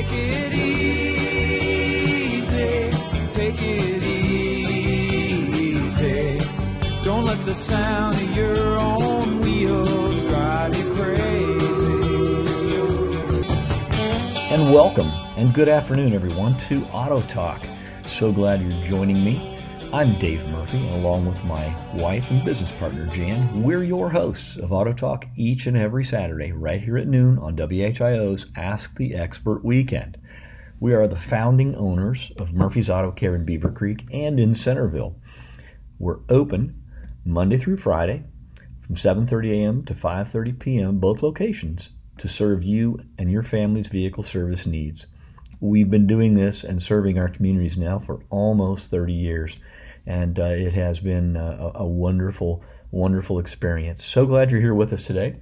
Take it easy, take it easy. Don't let the sound of your own wheels drive you crazy. And welcome and good afternoon, everyone, to Auto Talk. So glad you're joining me. I'm Dave Murphy, and along with my wife and business partner, Jan, we're your hosts of Auto Talk each and every Saturday, right here at noon on WHIO's Ask the Expert Weekend. We are the founding owners of Murphy's Auto Care in Beavercreek and in Centerville. We're open Monday through Friday from 7:30 a.m. to 5:30 p.m. both locations to serve you and your family's vehicle service needs. We've been doing this and serving our communities now for almost 30 years and uh, it has been a, a, wonderful, wonderful experience. So glad you're here with us today.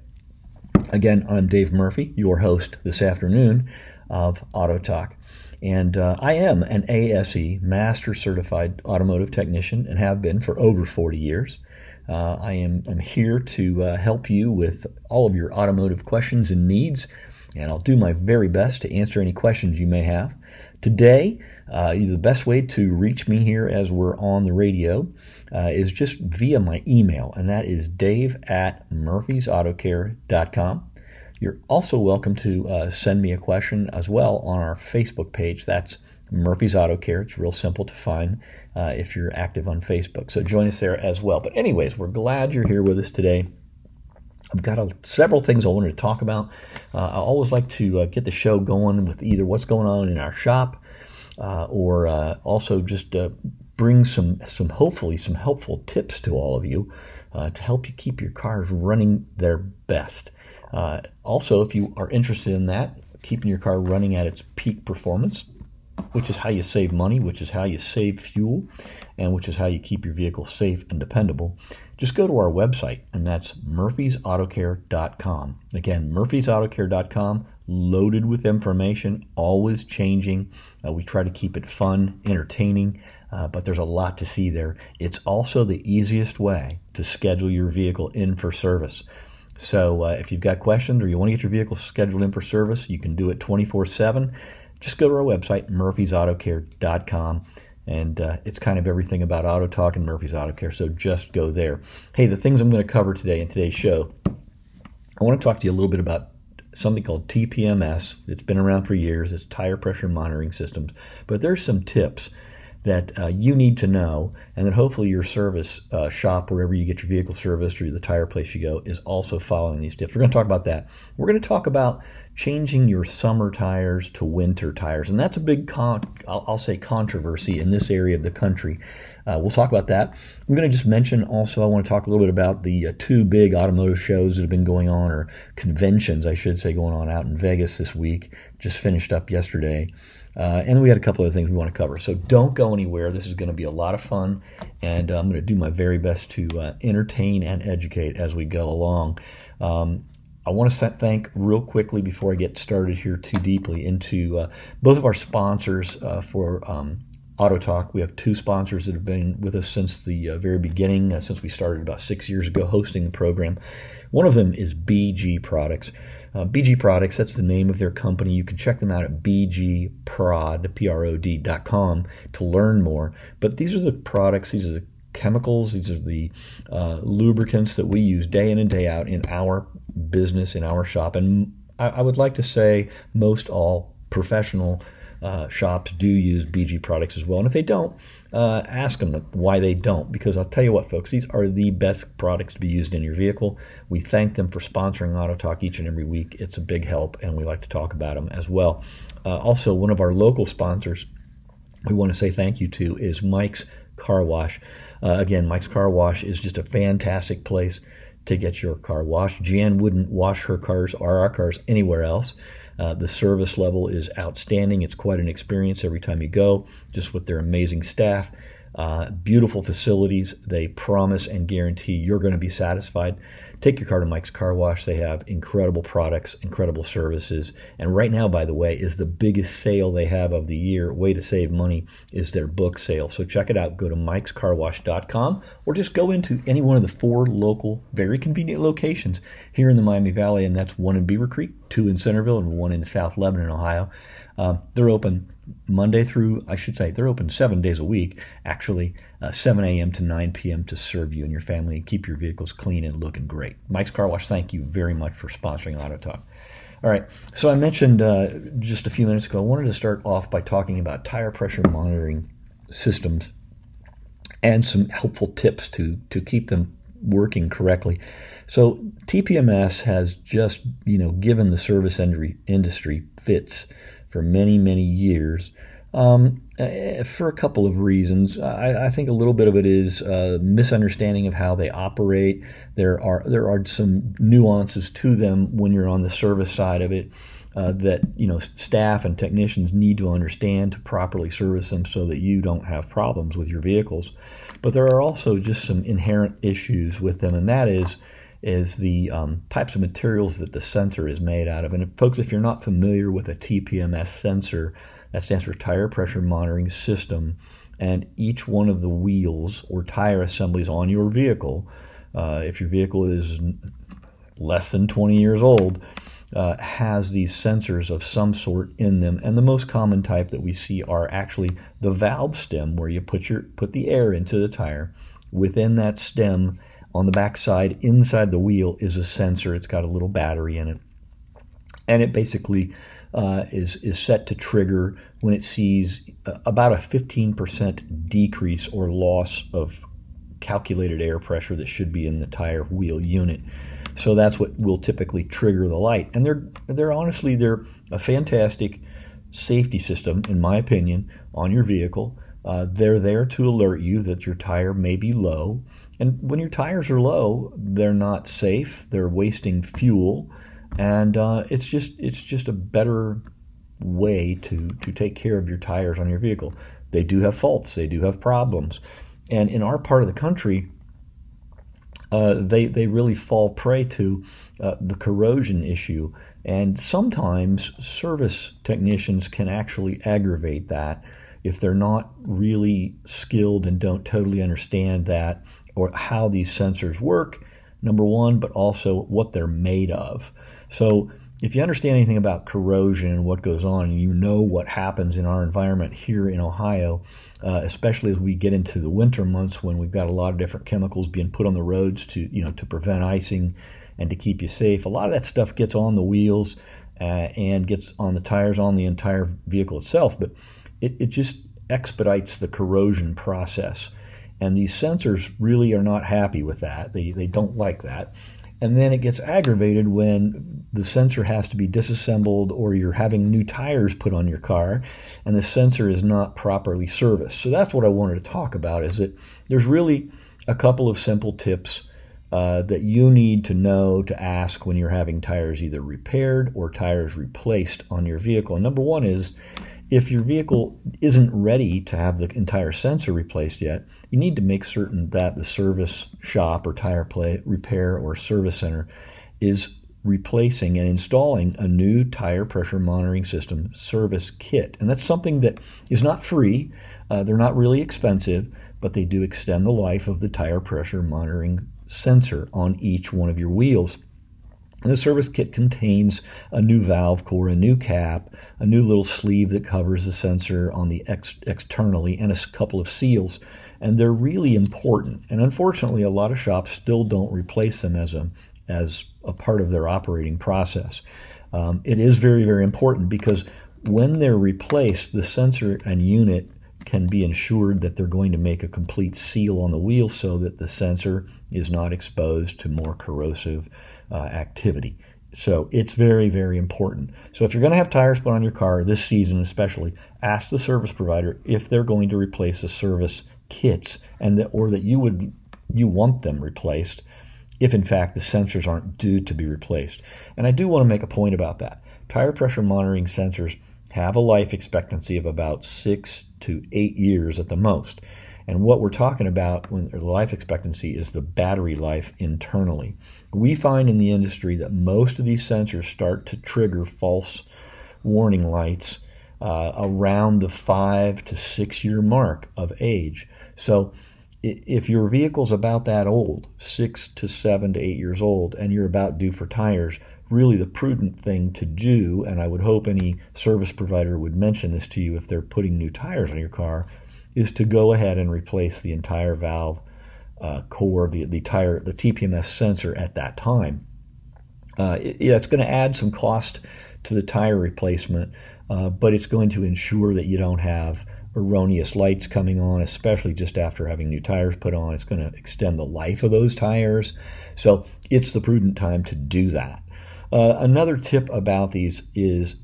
Again, I'm Dave Murphy, your host this afternoon of Auto Talk. And uh, I am an ASE, Master Certified Automotive Technician, and have been for over 40 years. Uh, I am I'm here to uh, help you with all of your automotive questions and needs, and I'll do my very best to answer any questions you may have. Today, uh, the best way to reach me here as we're on the radio uh, is just via my email, and that is dave at murphysautocare.com. You're also welcome to uh, send me a question as well on our Facebook page. That's Murphy's Auto Care. It's real simple to find uh, if you're active on Facebook. So join us there as well. But, anyways, we're glad you're here with us today. I've got a, several things I wanted to talk about. Uh, I always like to uh, get the show going with either what's going on in our shop uh, or uh, also just uh, bring some, some hopefully some helpful tips to all of you uh, to help you keep your cars running their best. also, if you are interested in that, keeping your car running at its peak performance, which is how you save money, which is how you save fuel, and which is how you keep your vehicle safe and dependable, just go to our website, and that's murphysautocare.com. Again, murphysautocare.com, loaded with information, always changing. Uh, we try to keep it fun, entertaining, uh, but there's a lot to see there. It's also the easiest way to schedule your vehicle in for service. So uh, if you've got questions or you want to get your vehicle scheduled in for service, you can do it 24 7. Just go to our website, murphysautocare.com and uh, it's kind of everything about Auto Talk and Murphy's Auto Care. So just go there. Hey, the things I'm going to cover today in today's show, I want to talk to you a little bit about something called TPMS. It's been around for years. It's tire pressure monitoring systems, but there's some tips that uh, you need to know, and that hopefully your service uh, shop, wherever you get your vehicle serviced or the tire place you go, is also following these tips. We're going to talk about that. We're going to talk about changing your summer tires to winter tires, and that's a big, con- I'll, I'll say, controversy in this area of the country. Uh, we'll talk about that. I'm going to just mention also, I want to talk a little bit about the uh, two big automotive shows that have been going on, or conventions, I should say, going on out in Vegas this week. Just finished up yesterday. Uh, and we had a couple of things we want to cover. So don't go anywhere. This is going to be a lot of fun, and I'm going to do my very best to uh, entertain and educate as we go along. Um, I want to thank real quickly before I get started here too deeply into uh, both of our sponsors uh, for um, Auto Talk. We have two sponsors that have been with us since the uh, very beginning, uh, since we started about six years ago hosting the program. One of them is BG Products. Uh, BG Products, that's the name of their company. You can check them out at bgprod, P-R-O-D.com to learn more. But these are the products, these are the chemicals, these are the uh, lubricants that we use day in and day out in our business, in our shop. And I, I would like to say most all professional uh, shops do use BG products as well. And if they don't, uh, ask them why they don't. Because I'll tell you what, folks, these are the best products to be used in your vehicle. We thank them for sponsoring Auto Talk each and every week. It's a big help, and we like to talk about them as well. Uh, also, one of our local sponsors we want to say thank you to is Mike's Car Wash. Uh, again, Mike's Car Wash is just a fantastic place to get your car washed. Jan wouldn't wash her cars or our cars anywhere else. Uh, the service level is outstanding. It's quite an experience every time you go, just with their amazing staff. Uh, beautiful facilities. They promise and guarantee you're going to be satisfied. take your car to Mike's Car Wash. They have incredible products, incredible services. And right now, by the way, is the biggest sale they have of the year. Way to save money is their book sale. So check it out. Go to mikescarwash.com or just go into any one of the four local, very convenient locations here in the Miami Valley. And that's one in Beavercreek, two in Centerville, and one in South Lebanon, Ohio. Uh, they're open Monday through, I should say, they're open seven days a week, actually, uh, 7 a.m. to 9 p.m. to serve you and your family and keep your vehicles clean and looking great. Mike's Car Wash, thank you very much for sponsoring Auto Talk. All right, so I mentioned uh, just a few minutes ago, I wanted to start off by talking about tire pressure monitoring systems and some helpful tips to, to keep them working correctly. So TPMS has just, you know, given the service industry fits for many, many years. Um, eh, for a couple of reasons, I, I, think a little bit of it is a misunderstanding of how they operate. There are there are some nuances to them when you're on the service side of it uh, that you know staff and technicians need to understand to properly service them, so that you don't have problems with your vehicles. But there are also just some inherent issues with them, and that is is the um, types of materials that the sensor is made out of. And folks, if you're not familiar with a TPMS sensor, that stands for Tire Pressure Monitoring System, and each one of the wheels or tire assemblies on your vehicle, uh, if your vehicle is less than 20 years old, uh, has these sensors of some sort in them, and the most common type that we see are actually the valve stem, where you put your put the air into the tire. Within that stem on the back side, inside the wheel, is a sensor. It's got a little battery in it. And it basically uh, is, is set to trigger when it sees uh, about a 15% decrease or loss of calculated air pressure that should be in the tire wheel unit. So that's what will typically trigger the light. And they're they're honestly they're a fantastic safety system, in my opinion, on your vehicle. Uh, they're there to alert you that your tire may be low. And when your tires are low, they're not safe. They're wasting fuel, and uh, it's just it's just a better way to to take care of your tires on your vehicle. They do have faults. They do have problems, and in our part of the country, uh, they they really fall prey to uh, the corrosion issue, and sometimes service technicians can actually aggravate that if they're not really skilled and don't totally understand that or how these sensors work, number one, but also what they're made of. So if you understand anything about corrosion and what goes on, and you know what happens in our environment here in Ohio, uh, especially as we get into the winter months when we've got a lot of different chemicals being put on the roads to you know to prevent icing and to keep you safe. A lot of that stuff gets on the wheels uh, and gets on the tires on the entire vehicle itself, but it, it just expedites the corrosion process. And these sensors really are not happy with that. They, they don't like that. And then it gets aggravated when the sensor has to be disassembled or you're having new tires put on your car and the sensor is not properly serviced. So that's what I wanted to talk about is that there's really a couple of simple tips uh, that you need to know to ask when you're having tires either repaired or tires replaced on your vehicle. And number one is if your vehicle isn't ready to have the entire sensor replaced yet, you need to make certain that the service shop or tire play, repair or service center is replacing and installing a new tire pressure monitoring system service kit. And that's something that is not free, uh, they're not really expensive, but they do extend the life of the tire pressure monitoring sensor on each one of your wheels. And the service kit contains a new valve core, a new cap, a new little sleeve that covers the sensor on the ex- externally, and a couple of seals. And they're really important. And unfortunately, a lot of shops still don't replace them as a as a part of their operating process. Um, it is very very important because when they're replaced, the sensor and unit can be ensured that they're going to make a complete seal on the wheel so that the sensor is not exposed to more corrosive Uh, activity. So it's very, very important. So if you're going to have tires put on your car this season, especially, ask the service provider if they're going to replace the service kits and that, or that you would you want them replaced if in fact the sensors aren't due to be replaced. And I do want to make a point about that. Tire pressure monitoring sensors have a life expectancy of about six to eight years at the most. And what we're talking about when life expectancy is the battery life internally. We find in the industry that most of these sensors start to trigger false warning lights uh, around the five to six year mark of age. So if your vehicle's about that old, six to seven to eight years old, and you're about due for tires, really the prudent thing to do, and I would hope any service provider would mention this to you if they're putting new tires on your car, is to go ahead and replace the entire valve uh, core, the, the tire, the TPMS sensor at that time. Uh, it, it's going to add some cost to the tire replacement, uh, but it's going to ensure that you don't have erroneous lights coming on, especially just after having new tires put on. It's going to extend the life of those tires. So it's the prudent time to do that. Uh, another tip about these is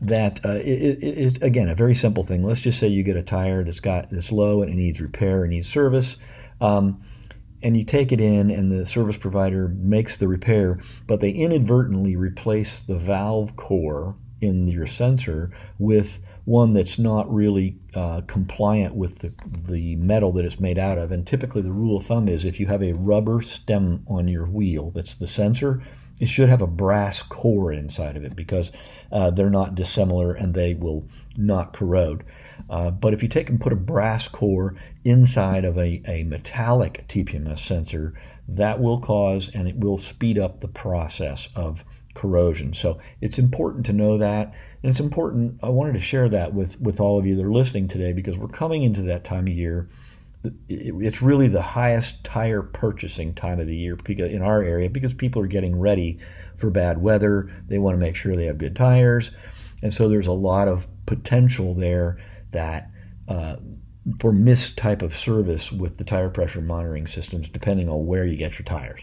that uh, it, it, it's again a very simple thing. Let's just say you get a tire that's got this low and it needs repair and needs service. Um, and you take it in, and the service provider makes the repair, but they inadvertently replace the valve core in your sensor with one that's not really uh, compliant with the, the metal that it's made out of. And typically, the rule of thumb is if you have a rubber stem on your wheel that's the sensor, it should have a brass core inside of it because uh, they're not dissimilar and they will not corrode. Uh, but if you take and put a brass core inside of a, a metallic TPMS sensor, that will cause and it will speed up the process of corrosion. So it's important to know that. And it's important, I wanted to share that with, with all of you that are listening today because we're coming into that time of year it's really the highest tire purchasing time of the year in our area because people are getting ready for bad weather. They want to make sure they have good tires. And so there's a lot of potential there that uh, for missed type of service with the tire pressure monitoring systems, depending on where you get your tires.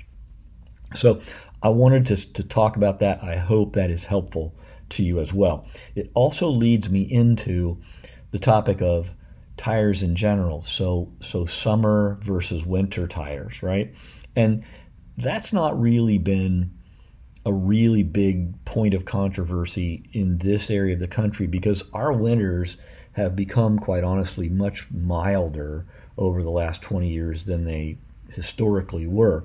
So I wanted to, to talk about that. I hope that is helpful to you as well. It also leads me into the topic of tires in general. So so summer versus winter tires, right? And that's not really been a really big point of controversy in this area of the country because our winters have become quite honestly much milder over the last 20 years than they historically were.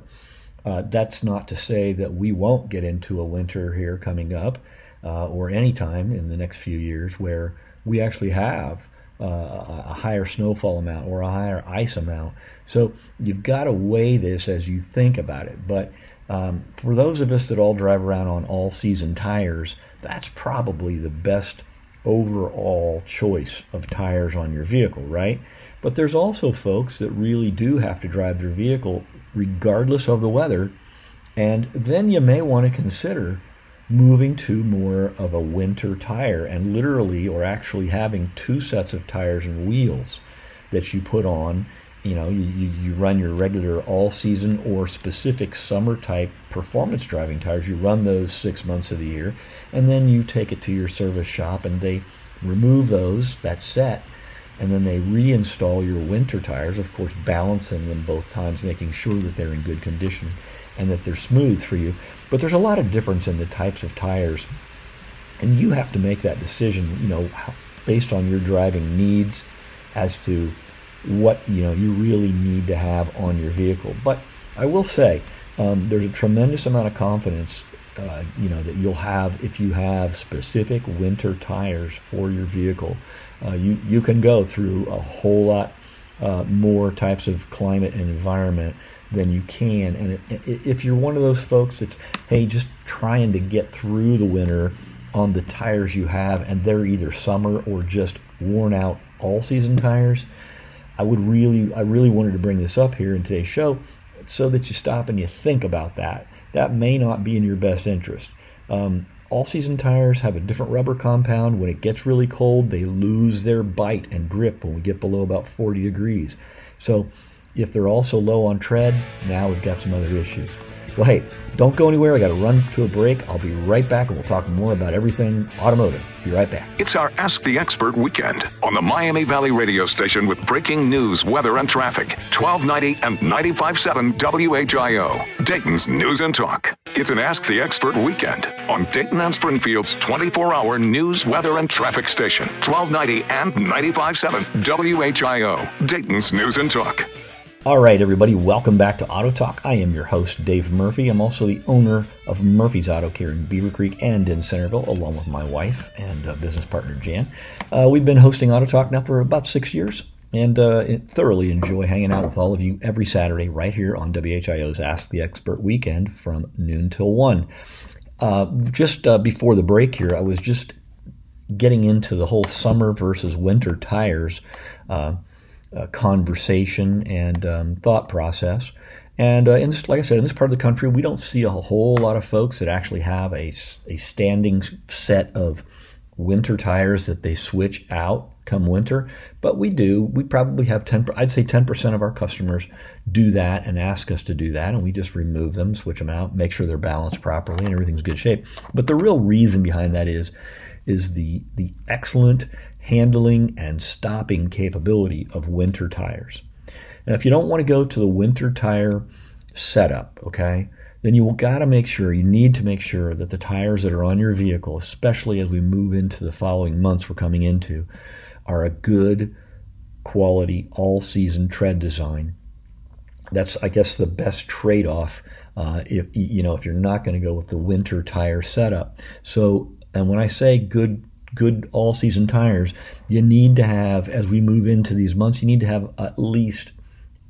Uh, that's not to say that we won't get into a winter here coming up uh, or any time in the next few years where we actually have uh, a higher snowfall amount or a higher ice amount. So you've got to weigh this as you think about it. But um, for those of us that all drive around on all season tires, that's probably the best overall choice of tires on your vehicle, right? But there's also folks that really do have to drive their vehicle regardless of the weather. And then you may want to consider moving to more of a winter tire and literally or actually having two sets of tires and wheels that you put on. You know you, you run your regular all season or specific summer type performance driving tires. You run those six months of the year and then you take it to your service shop and they remove those that set and then they reinstall your winter tires of course balancing them both times making sure that they're in good condition and that they're smooth for you. But there's a lot of difference in the types of tires, and you have to make that decision, you know, based on your driving needs as to what you know you really need to have on your vehicle. But I will say um, there's a tremendous amount of confidence, uh, you know, that you'll have if you have specific winter tires for your vehicle. Uh, you you can go through a whole lot uh, more types of climate and environment than you can. And if you're one of those folks that's, hey, just trying to get through the winter on the tires you have, and they're either summer or just worn out all season tires, I would really, I really wanted to bring this up here in today's show so that you stop and you think about that. That may not be in your best interest. Um, all season tires have a different rubber compound. When it gets really cold, they lose their bite and grip when we get below about 40 degrees. So if they're also low on tread, now we've got some other issues. Well, hey, don't go anywhere. I got to run to a break. I'll be right back and we'll talk more about everything automotive. Be right back. It's our Ask the Expert weekend on the Miami Valley radio station with breaking news, weather, and traffic. 1290 and 95.7 WHIO, Dayton's News and Talk. It's an Ask the Expert weekend on Dayton and Springfield's 24 hour news, weather, and traffic station. 1290 and 95.7 WHIO, Dayton's News and Talk. All right, everybody, welcome back to Auto Talk. I am your host, Dave Murphy. I'm also the owner of Murphy's Auto Care in Beavercreek and in Centerville, along with my wife and uh, business partner, Jan. Uh, we've been hosting Auto Talk now for about six years and uh, thoroughly enjoy hanging out with all of you every Saturday right here on WHIO's Ask the Expert weekend from noon till 1. Uh, just uh, before the break here, I was just getting into the whole summer versus winter tires uh, conversation and um, thought process. And uh, in this, like I said, in this part of the country, we don't see a whole lot of folks that actually have a, a standing set of winter tires that they switch out come winter. But we do. We probably have 10, I'd say 10% of our customers do that and ask us to do that. And we just remove them, switch them out, make sure they're balanced properly and everything's good shape. But the real reason behind that is, is the, the excellent handling and stopping capability of winter tires. And if you don't want to go to the winter tire setup, okay, then you will got to make sure, you need to make sure that the tires that are on your vehicle, especially as we move into the following months we're coming into, are a good quality all season tread design. That's, I guess, the best trade off. Uh, if you know if you're not going to go with the winter tire setup. So, and when I say good good all season tires, you need to have, as we move into these months, you need to have at least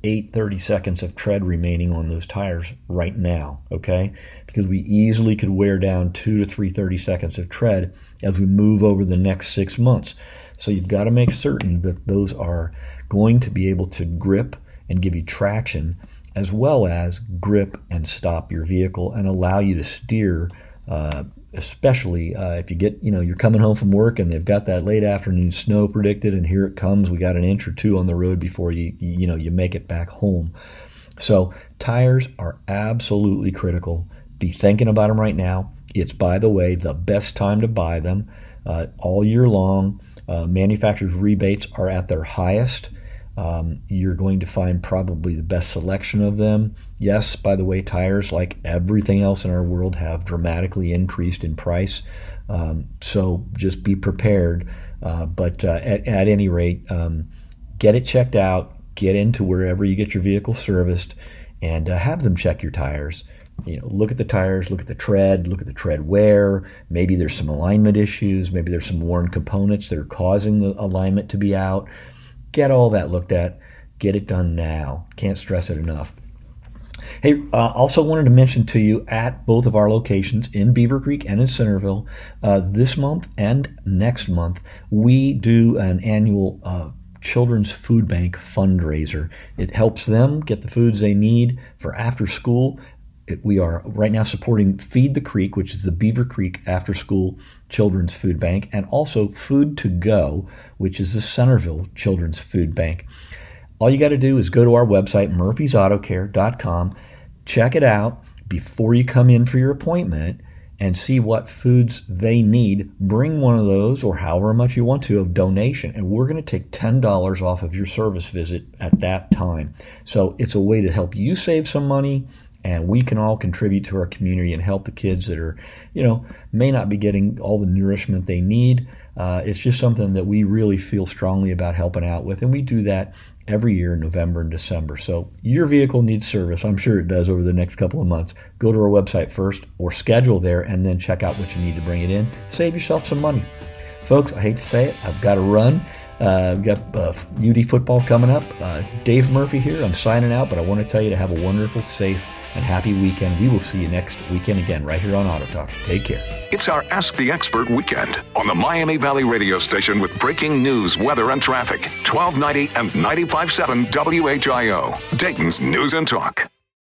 eight thirty seconds of tread remaining on those tires right now, okay? Because we easily could wear down two to three thirty seconds of tread as we move over the next six months. So you've got to make certain that those are going to be able to grip and give you traction as well as grip and stop your vehicle and allow you to steer uh, especially uh, if you get you know you're coming home from work and they've got that late afternoon snow predicted and here it comes we got an inch or two on the road before you you know you make it back home. So tires are absolutely critical. Be thinking about them right now. It's by the way the best time to buy them uh, all year long. Uh, manufacturers rebates are at their highest. Um, you're going to find probably the best selection of them. Yes, by the way, tires, like everything else in our world, have dramatically increased in price. Um, so just be prepared. Uh, but uh, at, at, any rate, um, get it checked out, get into wherever you get your vehicle serviced, and uh, have them check your tires. You know, look at the tires, look at the tread, look at the tread wear. Maybe there's some alignment issues. Maybe there's some worn components that are causing the alignment to be out. Get all that looked at. Get it done now. Can't stress it enough. Hey, uh, also wanted to mention to you at both of our locations in Beavercreek and in Centerville, uh, this month and next month, we do an annual uh, Children's Food Bank fundraiser. It helps them get the foods they need for after school we are right now supporting Feed the Creek, which is the Beavercreek After School Children's Food Bank, and also Food to Go, which is the Centerville Children's Food Bank. All you got to do is go to our website, murphysautocare.com, check it out before you come in for your appointment, and see what foods they need. Bring one of those or however much you want to of donation, and we're going to take $10 off of your service visit at that time. So it's a way to help you save some money and we can all contribute to our community and help the kids that are, you know, may not be getting all the nourishment they need. Uh, it's just something that we really feel strongly about helping out with, and we do that every year in November and December. So your vehicle needs service. I'm sure it does over the next couple of months. Go to our website first or schedule there and then check out what you need to bring it in. Save yourself some money. Folks, I hate to say it, I've got to run. Uh, we've got uh, UD football coming up. Uh, Dave Murphy here. I'm signing out, but I want to tell you to have a wonderful, safe, and happy weekend. We will see you next weekend again right here on Auto Talk. Take care. It's our Ask the Expert weekend on the Miami Valley radio station with breaking news, weather, and traffic. 1290 and 95.7 WHIO, Dayton's News and Talk.